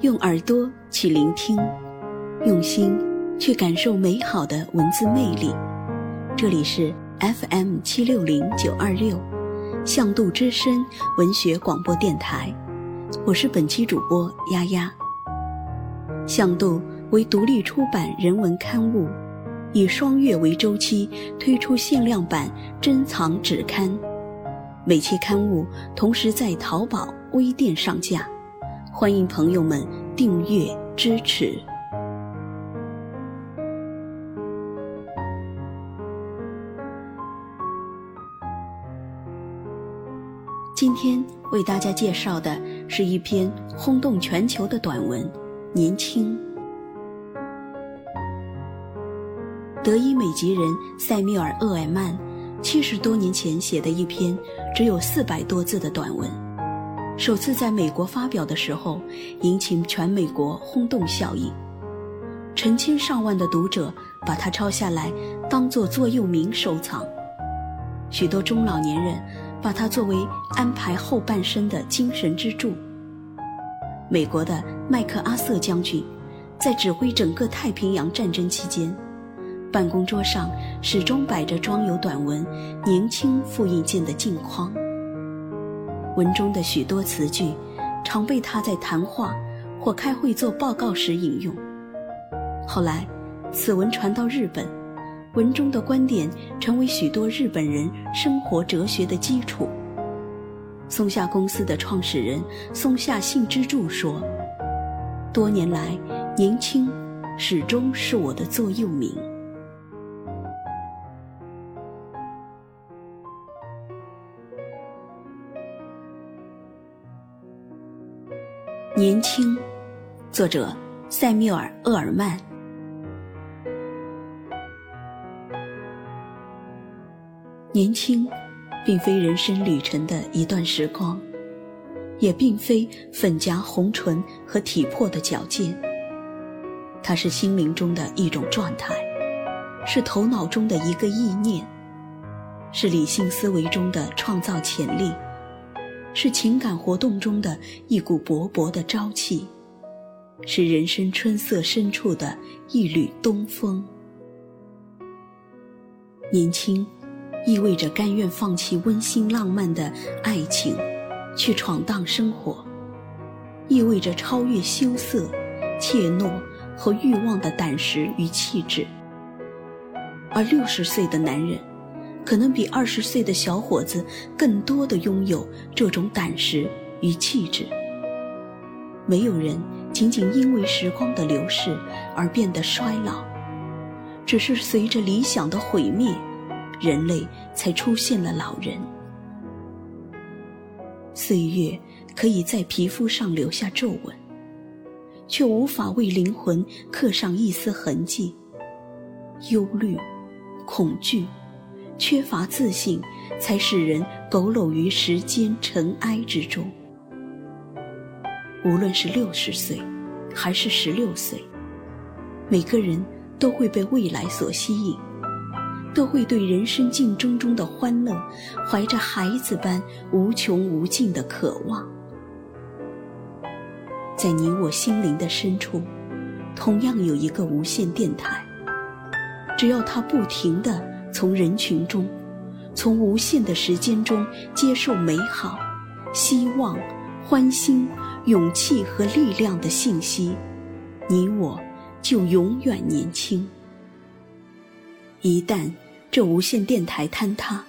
用耳朵去聆听，用心去感受美好的文字魅力。这里是 FM 七六零九二六，向度之声文学广播电台。我是本期主播丫丫。向度为独立出版人文刊物，以双月为周期推出限量版珍藏纸刊。每期刊物同时在淘宝、微店上架，欢迎朋友们订阅支持。今天为大家介绍的是一篇轰动全球的短文《年轻》。德裔美籍人塞缪尔·厄尔曼。七十多年前写的一篇只有四百多字的短文，首次在美国发表的时候，引起全美国轰动效应。成千上万的读者把它抄下来，当做座右铭收藏。许多中老年人把它作为安排后半生的精神支柱。美国的麦克阿瑟将军，在指挥整个太平洋战争期间。办公桌上始终摆着装有短文“年轻”复印件的镜框。文中的许多词句，常被他在谈话或开会做报告时引用。后来，此文传到日本，文中的观点成为许多日本人生活哲学的基础。松下公司的创始人松下幸之助说：“多年来，年轻始终是我的座右铭。”年轻，作者塞缪尔·厄尔曼。年轻，并非人生旅程的一段时光，也并非粉颊红唇和体魄的矫健。它是心灵中的一种状态，是头脑中的一个意念，是理性思维中的创造潜力。是情感活动中的一股勃勃的朝气，是人生春色深处的一缕东风。年轻，意味着甘愿放弃温馨浪漫的爱情，去闯荡生活；意味着超越羞涩、怯懦和欲望的胆识与气质。而六十岁的男人。可能比二十岁的小伙子更多的拥有这种胆识与气质。没有人仅仅因为时光的流逝而变得衰老，只是随着理想的毁灭，人类才出现了老人。岁月可以在皮肤上留下皱纹，却无法为灵魂刻上一丝痕迹。忧虑，恐惧。缺乏自信，才使人佝偻于时间尘埃之中。无论是六十岁，还是十六岁，每个人都会被未来所吸引，都会对人生竞争中的欢乐，怀着孩子般无穷无尽的渴望。在你我心灵的深处，同样有一个无线电台，只要它不停的。从人群中，从无限的时间中接受美好、希望、欢欣、勇气和力量的信息，你我就永远年轻。一旦这无线电台坍塌，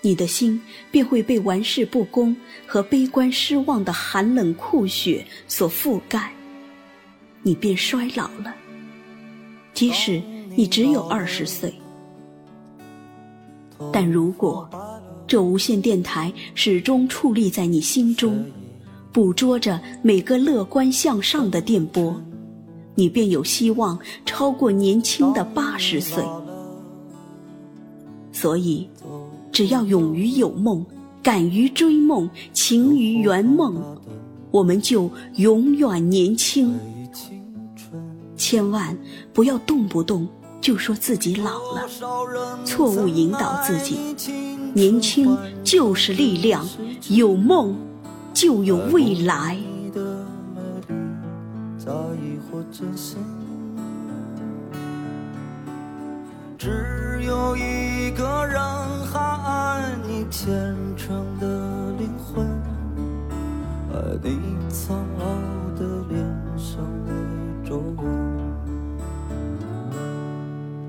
你的心便会被玩世不恭和悲观失望的寒冷酷雪所覆盖，你便衰老了。即使你只有二十岁。但如果这无线电台始终矗立在你心中，捕捉着每个乐观向上的电波，你便有希望超过年轻的八十岁。所以，只要勇于有梦，敢于追梦，情于圆梦，我们就永远年轻。千万不要动不动。就说自己老了，错误引导自己。年轻就是力量，有梦就有未来。只有一个人还爱你虔诚的灵魂，爱你苍老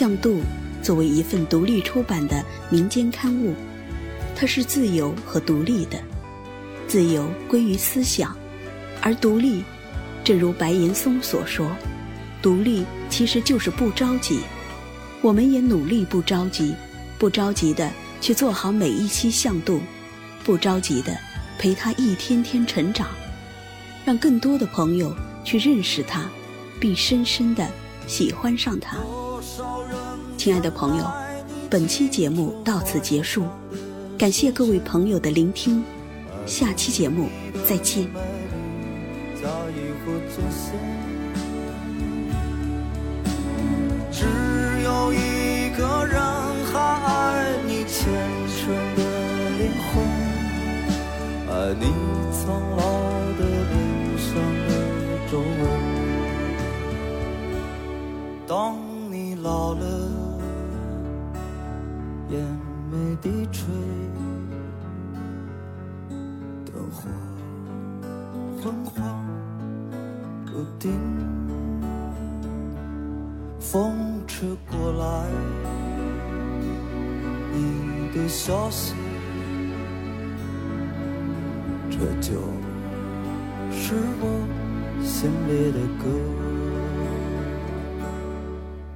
向度作为一份独立出版的民间刊物，它是自由和独立的。自由归于思想，而独立，正如白岩松所说，独立其实就是不着急。我们也努力不着急，不着急的去做好每一期向度，不着急的陪他一天天成长，让更多的朋友去认识他，并深深的喜欢上他。亲爱的朋友，本期节目到此结束，感谢各位朋友的聆听，下期节目再见。只有一个人还爱你虔诚的灵魂，爱你苍老的脸上的皱纹。当你老了。眼眉低垂，灯火昏黄不定，风吹过来，你的消息，这就是我心里的歌。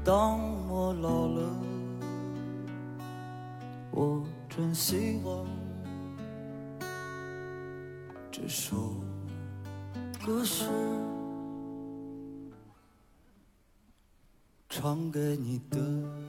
当我老了。我真希望这首歌是唱给你的。